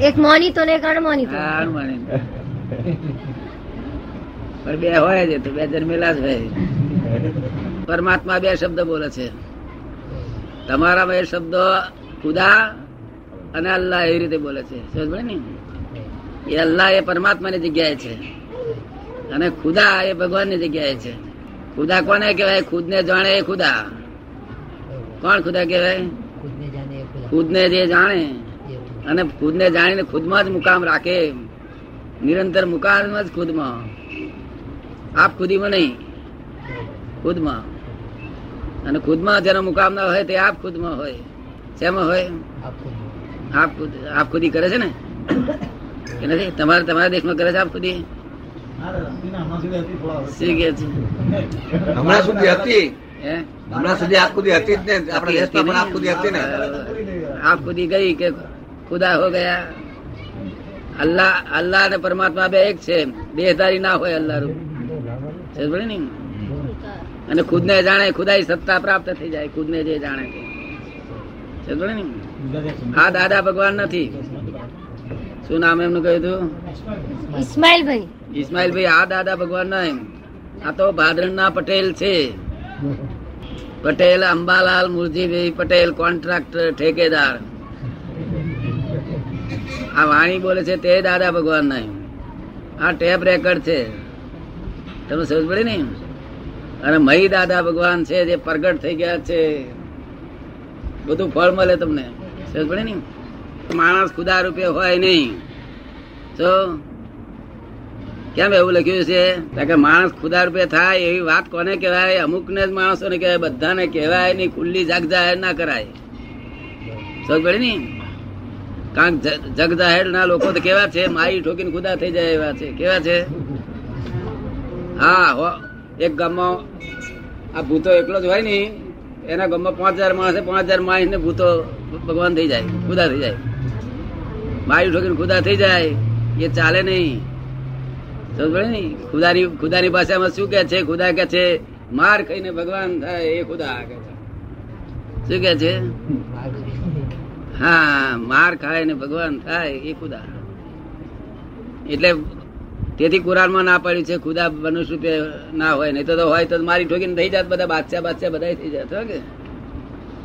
એક મોની તો ને અણમોની તો. હા, પણ બે હોય છે તો બે જન્મેલા જ હોય. પરમાત્મા બે શબ્દ બોલે છે. તમારા બે શબ્દો ખુદા અને અલ્લાહ એવી રીતે બોલે છે. સમજ ને? એ અલ્લાહ એ પરમાત્માની જગ્યાએ છે. અને ખુદા એ ભગવાનની જગ્યાએ છે. ખુદા કોને કહેવાય? ખુદ ને જાણે એ ખુદા. કોણ ખુદા કહેવાય? ખુદ. ને જે જાણે. અને ખુદને જાણીને ખુદમાં જ મુકામ રાખે. નિરંતર મુકામ જ ખુદમાં. આપ ખુદીમાં નહીં. ખુદમાં. અને ખુદમાં જેનો મુકામ ના હોય તે આપ ખુદમાં હોય. શેમાં હોય? આપ ખુદ આપ ખુદી કરે છે ને? કે નથી? તમારે તમારા દેશમાં કરે છે આપ ખુદી? શી કે છે હમણાં સુધી હતી. હમણાં સુધી આગ ખુદી હતી જ ને. આપણા દેશમાં પણ ખુદી હતી ને. આપ ખુદી ગઈ કે ખુદા હો ગયા? અલ્લાહ અલ્લાહ અને પરમાત્મા બે એક છે બેહદારી ના હોય અલ્લાહ રૂપ. ને અને ખુદને જાણે ખુદાઈ સત્તા પ્રાપ્ત થઈ જાય ખુદને જે જાણે ને આ દાદા ભગવાન નથી. શું નામ એમનું કહ્યું હતું ઇસ્માઇલભાઈ. ઇસ્માઇલભાઈ આ દાદા ભગવાન નહીં આ તો ભાદરણના પટેલ છે. પટેલ, અંબાલાલ, મુરજીભાઈ પટેલ, કોન્ટ્રાક્ટર, ઠેકેદાર. આ વાણી બોલે છે તે દાદા ભગવાન નહીં આ ટેપ રેકર્ડ છે. તમે સમજ પડે ને અને મહી દાદા ભગવાન છે જે પ્રગટ થઈ ગયા છે. બધું ફળ મળે તમને. સમજ પડે ને માણસ ખુદા રૂપે હોય નહીં. તો કેમ એવું લખ્યું છે? કે માણસ ખુદા રૂપે થાય એવી વાત કોને કહેવાય? અમુક ને જ માણસો ને કહેવાય, બધાને કહેવાય નહીં, ખુલ્લી જગ જાહેર ના કરાય. સમજ પડે ને? કારણ જગ જાહેર ના લોકો તો કેવા છે? મારી ઠોકીને ખુદા થઈ જાય એવા છે. કેવા છે? હા, હો, એક ગામમાં આ ભૂતો એકલો જ હોય ને, એના ગામમાં પાંચ હજાર માણસે પાંચ હજાર માણસ ને ભૂતો ભગવાન થઈ જાય, ખુદા થઈ જાય. મારી ઠોકીને ખુદા થઈ જાય, એ ચાલે નહીં. ખુદાની ખુદાની ભાષામાં શું કે છે? ખુદા કે છે, માર ખાઈને ભગવાન થાય એ ખુદા કે છે. શું કે છે? હા, માર ખાય ને ભગવાન થાય એ ખુદા. એટલે તેથી કુરાનમાં ના પાડ્યું છે, ખુદા મનુષ્ય રૂપે ના હોય, નહીં તો હોય તો મારી ઠોકીને થઈ જાત બધા બાદશાહ બાદશાહ બધા થઈ જાય કે?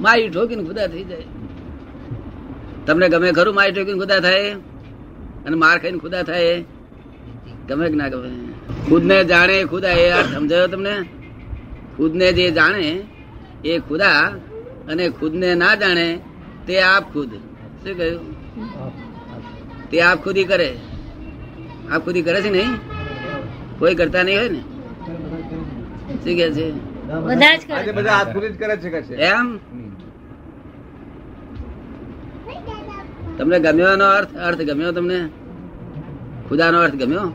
મારી ઠોકીને ખુદા થઈ જાય. તમને ગમે ખરું, મારી ઠોકીને ખુદા થાય? અને માર ખાઈને ખુદા થાય? ગમે કે ના ગમે. ખુદને જાણે ખુદા એ અર્થ સમજાયો તમને? ખુદને જે જાણે એ ખુદા અને ખુદને ના જાણે તે આપ ખુદ. શું કહ્યું? તે આપ ખુદી કરે. આપ ખુદી કરે છે નહીં? કોઈ કરતા નહીં હોય ને? શું કે છે? બધા ખુદી જ કરે એમ? તમને ગમ્યો એનો અર્થ? અર્થ ગમ્યો તમને? ખુદાનો અર્થ ગમ્યો?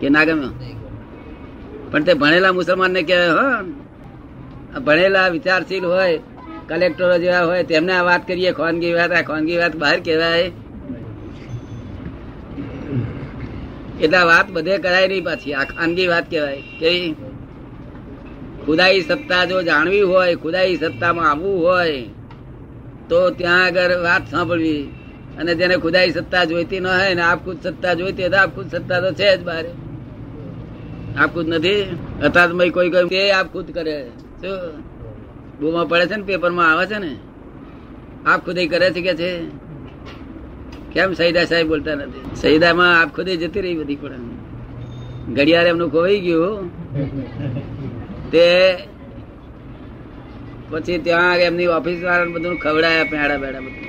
કે ના ગમ્યો? પણ તે ભણેલા મુસલમાન ને કહેવાય હો ભણેલા વિચારશીલ હોય, કલેક્ટરો જેવા હોય, તેમને આ વાત કરીએ, ખાનગી વાત, આ ખાનગી વાત બહાર કહેવાય. એટલે વાત બધે કરાય નહીં પાછી, આ ખાનગી વાત કહેવાય. કેવી ખુદાઈ સત્તા જો જાણવી હોય, ખુદાઈ સત્તામાં આવવું હોય, તો ત્યાં આગળ વાત સાંભળવી. અને જેને ખુદાઈ સત્તા જોઈતી ન હોય ને આપખુદ સત્તા જોઈતી હોય તો આપખુદ સત્તા તો છે જ બારે. આપખુદ નથી? અથાતમય કોઈ કોઈ તે આપખુદ કરે. શું? બૂમા પડે છે ને પેપરમાં, આવે છે ને? આપ ખુદાઈ કરે છે કે છે? કેમ સૈદા સાહેબ બોલતા નથી? સૈદામાં આપ ખુદાઈ જતી રહી બધી પણ. ઘડિયાળ એમનું ખોવાઈ ગયું. તે પછી ત્યાં એમની ઓફિસ વાળા બધું ખવડાયા, પેડા, બેડા બધું.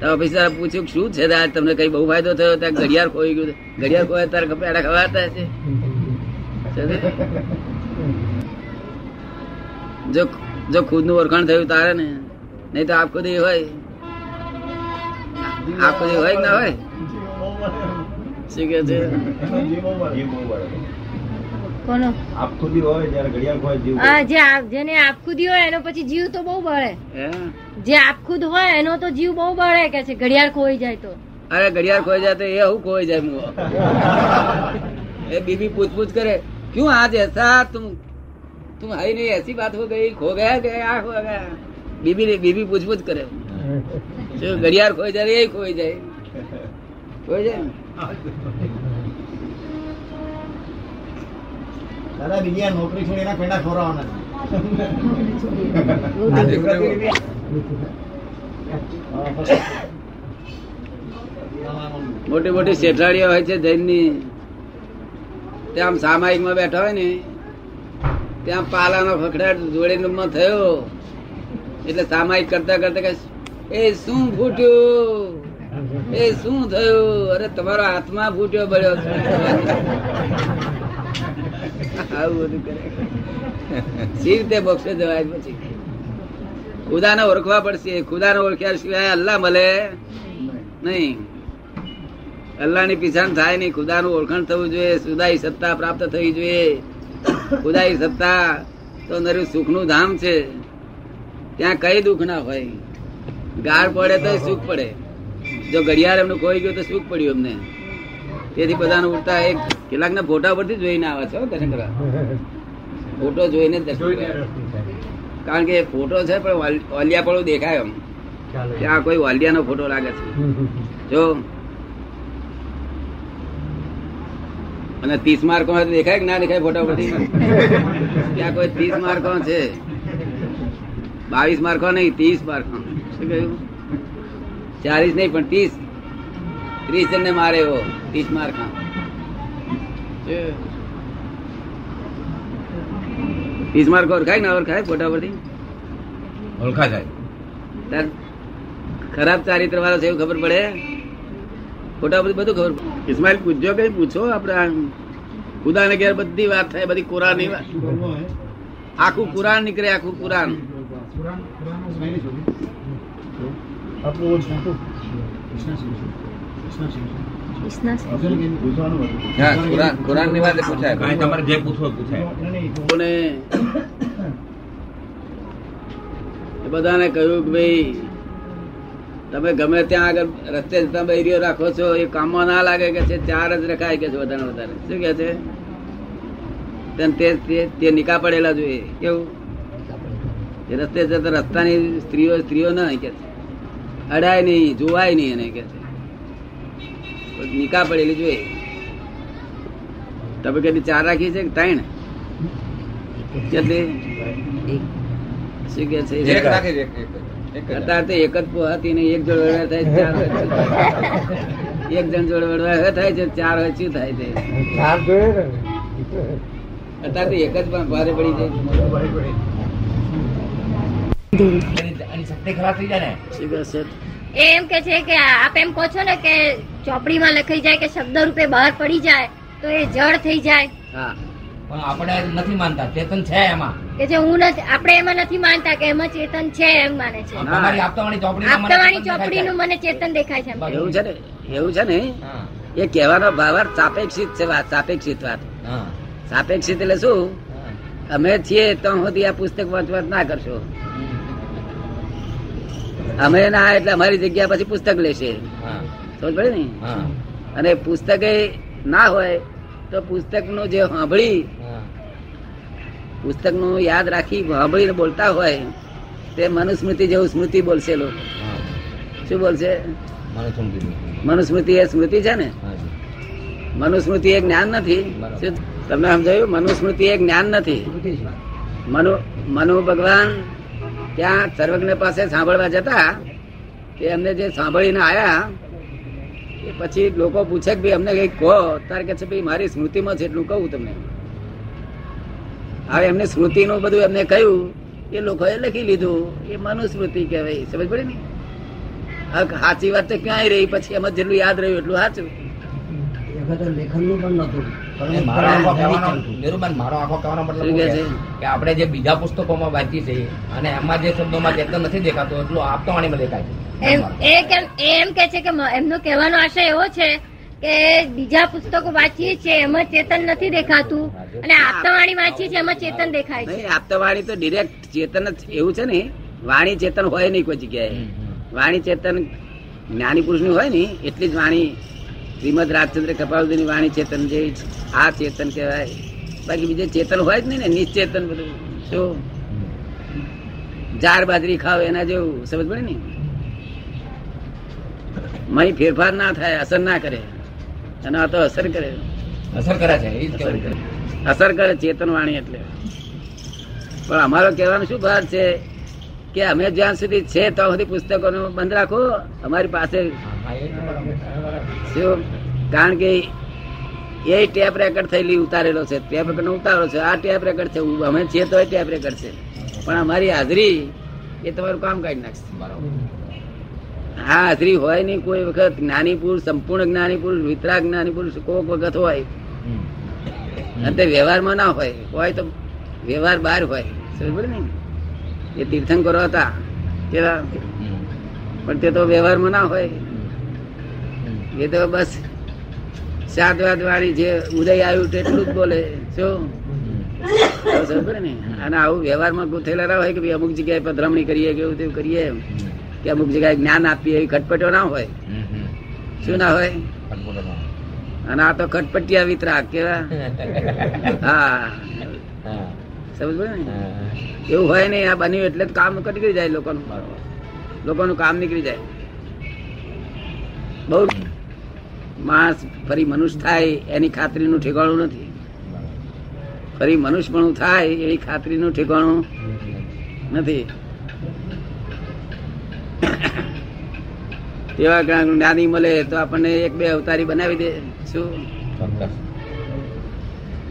તો ઓફિસ વાળા પૂછ્યું શું છે તમને કઈ બહુ ફાયદો થયો? ત્યાં ઘડિયાળ ખોઈ ગયું. ઘડિયાળ ખોવાય તારે પેડા ખવાતા છે જો જો ખુદનું ઓળખાણ થયું તારે ને નહીં તો આપ ખુદ હોય. આપ ખુદ હોય કે ના હોય? શું કે છે? કોનો? આપ ખુદી હોય જયારે ઘડિયાળ જીવ આ જે જેને આપખુદી હોય એનો પછી જીવ તો બહુ બળે. હે? જે આપખુદ હોય એનો તો જીવ બહુ બળે કે છે ઘડિયાળ ખોઈ જાય તો. અરે ઘડિયાળ ખોઈ જાય તો એ હું ખોઈ જાય એ બીબી પૂછપૂછ કરે. क्यों आज ऐसा तुम तुम है नहीं ऐसी बात हो गई खो गया गया हो गया बीबी बीबी पूछ पूछ करे जो घड़ियार खो जाए यही खो जाए खो जाए દાદા બીજી આ નોકરી છોડી એના પેડા ખોરાવાના મોટી મોટી શેઠાડીઓ હોય છે જૈનની ત્યાં સામાયિક સામાયિકમાં બેઠા હોય ને ત્યાં પાલાનો ફકડાટ જોડે થયો. એટલે સામાયિક કરતા કરતા એ શું ફૂટ્યું? એ શું થયું? અરે તમારો આત્મા ફૂટ્યો બળ્યો આવું બધું કરે. સી રીતે બક્ષે જવાય પછી? ખુદાને ઓળખવા પડશે. ખુદાને ઓળખ્યા સિવાય અલ્લાહ મળે નહીં. અલ્લાહની પીછાણ થાય નહીં. ખુદાનું ઓળખાણ થવું જોઈએ. સુદાઈ સત્તા પ્રાપ્ત થવી જોઈએ. ખુદાઈ સત્તા તો નરું સુખનું ધામ છે. ત્યાં કઈ દુઃખ ના હોય. ગાળ પડે તો સુખ પડે. જો ઘડિયાળ એમનું ખોઈ ગયું તો સુખ પડ્યું એમને. તેથી બધાને ઉડતા એક કેટલાકના ફોટા પરથી જોઈને આવે છે હો દર્શન કરવા ફોટો જોઈને દર્શન. કારણ કે ફોટો છે પણ વાલ- વાલિયાપણું દેખાય એમ. ત્યાં કોઈ વાલિયાનો ફોટો લાગે છે. જો અને ત્રીસ માર્કો દેખાય કે ના દેખાય ફોટા પરથી ત્યાં કોઈ ત્રીસ માર્કો છે? બાવીસ માર્કો નહીં ત્રીસ માર્કો. શું કહ્યું? ચાલીસ નહીં પણ ત્રીસ. ત્રીસ જણને મારે એવો ત્રીસ માર્ક ત્રીસ માર્ક ઓળખાય ના ઓળખાય ફોટા પરથી ઓળખા જાય. ખરાબ ચારિત્ર વાળો છે એવું ખબર પડે? ફોટા પરથી બધું ખબર પડે. ઇસ્માઇલ પૂછજો કઈ પૂછો આપડે ખુદા ને ઘેર બધી વાત થાય બધી કુરાનની વાત. આખું કુરાન નીકળે આખું કુરાન. હા કુરાન કુરાનની વાત પૂછાય. કાંઈ તમારે જે પૂછવું હોય પૂછાય. લોકોને એ બધાને કહ્યું કે ભાઈ તમે ગમે ત્યાં આગળ રસ્તે જતા બૈરીઓ રાખો છો એ કામમાં ના લાગે કે છે ચાર જ રખાય કે છે વધારે વધારે. શું કે છે? તેમ તે તે- નિકા પડેલા જોઈએ કેવું? એ રસ્તે જતા રસ્તાની સ્ત્રીઓ સ્ત્રીઓ ના કે છે. અડાય નહીં જોવાય નહીં એને કે છે. નિકા પડેલી જોઈએ તમે કેટલી ચાર રાખી છે કે ત્રણ? કેટલી? શું કે છે? અત્યારે તો એક જ પોહાતી ને એક જોડ વડવા થાય ચાર એક જણ જોડ વડવા થાય છે ચાર હોય શું થાય છે? અત્યારે તો એક જ પણ ભારે પડી જાય એમ કે છે કે આપ એમ કહો છો ને કે ચોપડીમાં લખાઈ જાય કે શબ્દ રૂપે બહાર પડી જાય તો એ જળ થઈ જાય. હા. પણ આપણે નથી માનતા ચેતન છે એમાં. કે જે હું નથી આપણે એમાં નથી માનતા કે એમાં ચેતન છે એમ માને છે. ના. આપતાવાળી ચોપડી નું મને ચેતન દેખાય છે એવું છે ને એવું છે ને એ કહેવાનો ભાવાર્થ સાપેક્ષિત છે વાત સાપેક્ષિત વાત. સાપેક્ષિત એટલે શું? અમે છીએ તો સુધી આ પુસ્તક વાંચવા ના કરશો. અમે ના એટલે અમારી જગ્યા પછી પુસ્તક લેશે. સમજ પડે ને? અને પુસ્તક એ ના હોય તો પુસ્તકનું જે સાંભળી પુસ્તકનું યાદ રાખી સાંભળીને બોલતા હોય તે મનુસ્મૃતિ જેવું સ્મૃતિ બોલશે લોકો. શું બોલશે? મનુસ્મૃતિ એ સ્મૃતિ છે ને? મનુસ્મૃતિ એ જ્ઞાન નથી. તમને સમજાયું? મનુસ્મૃતિ એ જ્ઞાન નથી. મનુ મનુ ભગવાન ત્યાં સર્વજ્ઞ પાસે સાંભળવા જતા કે એમને જે સાંભળીને આયા એ પછી લોકો પૂછે કે ભાઈ અમને કઈ કહો. તારે કે છે ભાઈ મારી સ્મૃતિમાં છે એટલું કહું તમને. હવે એમને સ્મૃતિનું બધું એમને કહ્યું એ લોકોએ લખી લીધું. એ મનુસ્મૃતિ કહેવાય સમજ પડે ને? સાચી વાત તો ક્યાંય રહી પછી એમાં જેટલું યાદ રહ્યું એટલું સાચું. આપણે જે બીજા પુસ્તકોમાં વાંચી છે અને એમાં જે શબ્દોમાં ચેતન નથી દેખાતું એટલું આપતાવાણીમાં દેખાય છે. એમ એ એમ કે છે કે એમનો કહેવાનો આશય એવો છે કે બીજા પુસ્તકો વાંચીએ છીએ એમાં ચેતન નથી દેખાતું. અને આપતાવાણી વાંચીએ છીએ એમાં ચેતન દેખાય છે. આપતાવાણી તો ડિરેક્ટ ચેતન જ એવું છે ને વાણી ચેતન હોય નહીં કોઈ જગ્યાએ. વાણી ચેતન જ્ઞાની પુરુષની હોય ને એટલી જ વાણી શ્રીમદ રાજચંદ્ર કપાલજીની વાણી ચેતન જે આ ચેતન કહેવાય. બાકી બીજે ચેતન હોય જ નહીં ને નિશ્ચેતન બધું. શું જાર બાજરી ખાવ એના જેવું સમજ પડે ને? મહી ફેરફાર ના થાય અસર ના કરે. અને આ તો અસર કરે. અસર કરે છે અસર કરે. ચેતન વાણી એટલે. પણ અમારો કહેવાનો શું ભાર છે કે અમે જ્યાં સુધી છે ત્યાં સુધી પુસ્તકોનું બંધ રાખો અમારી પાસે કારણ કે એ ટેપ રેકર્ડ થયેલી ઉતારેલો છે ટેપ રેકર્ડ ઉતારો છે આ ટેપ રેકર્ડ છે અમે છીએ તો ટેપ રેકર્ડ છે. પણ અમારી હાજરી એ તમારું કામ કાઢી નાખશે. બરાબર. આ હાજરી હોય નહીં કોઈ વખત જ્ઞાની પુરુષ સંપૂર્ણ જ્ઞાની પુરુષ વિતરાગ જ્ઞાની પુરુષ કોઈક વખત હોય. અને વ્યવહારમાં ના હોય હોય તો વ્યવહાર બહાર હોય. સમજ ને? એ તીર્થંકરો હતા. કેવા. પણ તે તો વ્યવહારમાં ના હોય. એ તો બસ સાત વાત વાળી જે ઉદય આવ્યું તેટલું જ બોલે શું? સમજ ને? અને આવું વ્યવહારમાં ગોથેલા ના હોય કે ભાઈ અમુક જગ્યાએ પધરામણી કરીએ કે એવું તેવું કરીએ કે અમુક જગ્યાએ જ્ઞાન આપીએ એવી ખટપટો ના હોય. શું ના હોય? અને આ તો ખટપટિયા વિતરાગ કેવા? હા. સમજ ને? એવું હોય નહીં આ બન્યું એટલે કામ નીકળી જાય લોકોનું. લોકોનું કામ નીકળી જાય. બહુ માણસ ફરી મનુષ્ય થાય એની ખાતરીનું ઠેકાણું નથી. ફરી મનુષ્ય પણ થાય એની ખાતરીનું ઠેકાણું નથી. એવા જ્ઞાન- જ્ઞાની મળે તો આપણને એક બે અવતારી બનાવી દે. શું?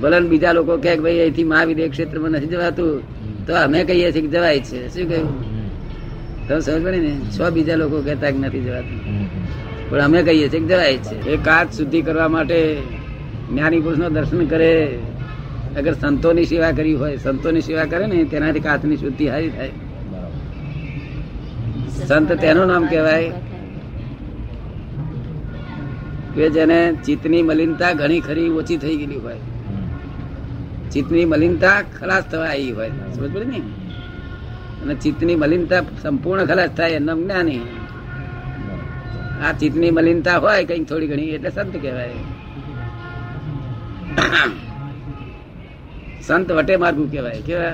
ભલે બીજા લોકો કહે કે ભાઈ અહીંથી મહાવિદ્ય ક્ષેત્રમાં નથી જવાતું. તો અમે કહીએ છીએ કે જવાય છે. શું કહ્યું. તો સમજ પડે ને? છ બીજા લોકો કહેતા કે નથી જવાતું. પણ અમે કહીએ છીએ કે જવાય છે. એ કાચ શુદ્ધિ કરવા માટે જ્ઞાની પુરુષનો દર્શન કરે. અગર સંતોની સેવા કરી હોય સંતોની સેવા કરે ને તેનાથી કાચની શુદ્ધિ સારી થાય. સંત તેનું નામ કહેવાય. કે જેને ચિત્તની મલિનતા ઘણી ખરી ઓછી થઈ ગયેલી હોય. ચિત્તની મલિનતા ખલાસ થવા આવી હોય. સમજ પડે ને? અને ચિત્તની મલિનતા સંપૂર્ણ ખલાસ થાય એનું જ્ઞાની. આ ચિત્તની મલિનતા હોય કઈ થોડી ઘણી એટલે સંત કહેવાય. સંત વટે માર્ગું કહેવાય. કેવા?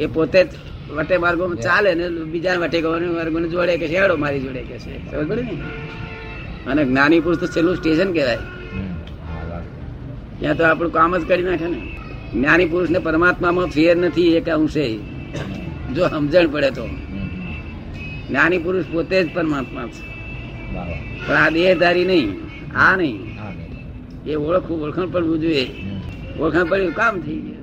એ પોતે જ વટે માર્ગો ચાલે ને બીજા વટે માર્ગો જોડે કે શેડો મારી જોડે કે છે. પડી ને? અને જ્ઞાની પુરુષ તો છેલ્લું સ્ટેશન કહેવાય. ત્યાં તો આપણું કામ જ કરી નાખે ને. જ્ઞાની પુરુષ ને પરમાત્મામાં ફેર નથી એક અંશે જો સમજણ પડે તો. જ્ઞાની પુરુષ પોતે જ પરમાત્મા છે. પણ આ દેહધારી નહીં આ નહીં. એ ઓળખવું ઓળખાણ પડવું જોઈએ. ઓળખાણ પડ્યું કામ થઈ ગયું.